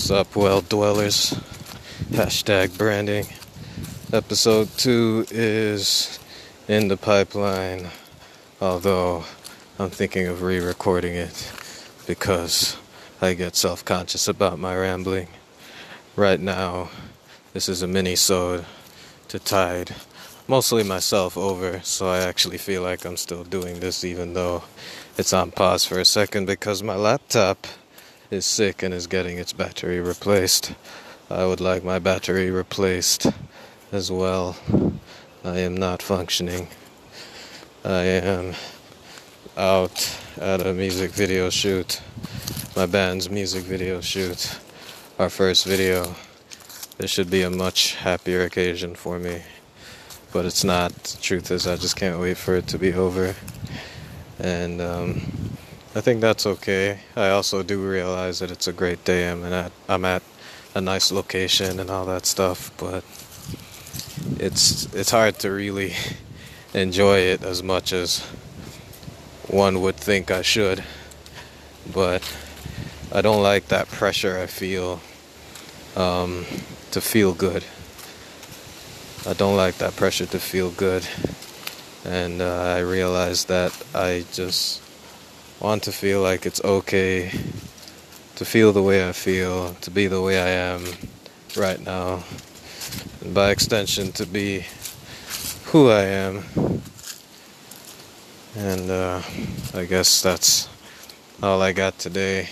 What's up, well dwellers? Hashtag branding. Episode 2 is in the pipeline, although I'm thinking of re recording it because I get self conscious about my rambling. Right now, this is a mini sode to tide mostly myself over, so I actually feel like I'm still doing this even though it's on pause for a second because my laptop is sick and is getting its battery replaced. I would like my battery replaced as well. I am not functioning. I am out at a music video shoot, my band's music video shoot, our first video. This should be a much happier occasion for me, but it's not. The truth is, I just can't wait for it to be over. And um, I think that's okay. I also do realize that it's a great day. I'm at I'm at a nice location and all that stuff, but it's it's hard to really enjoy it as much as one would think I should. But I don't like that pressure I feel um, to feel good. I don't like that pressure to feel good. And uh, I realize that I just want to feel like it's okay to feel the way I feel, to be the way I am right now, and by extension, to be who I am. And uh, I guess that's all I got today.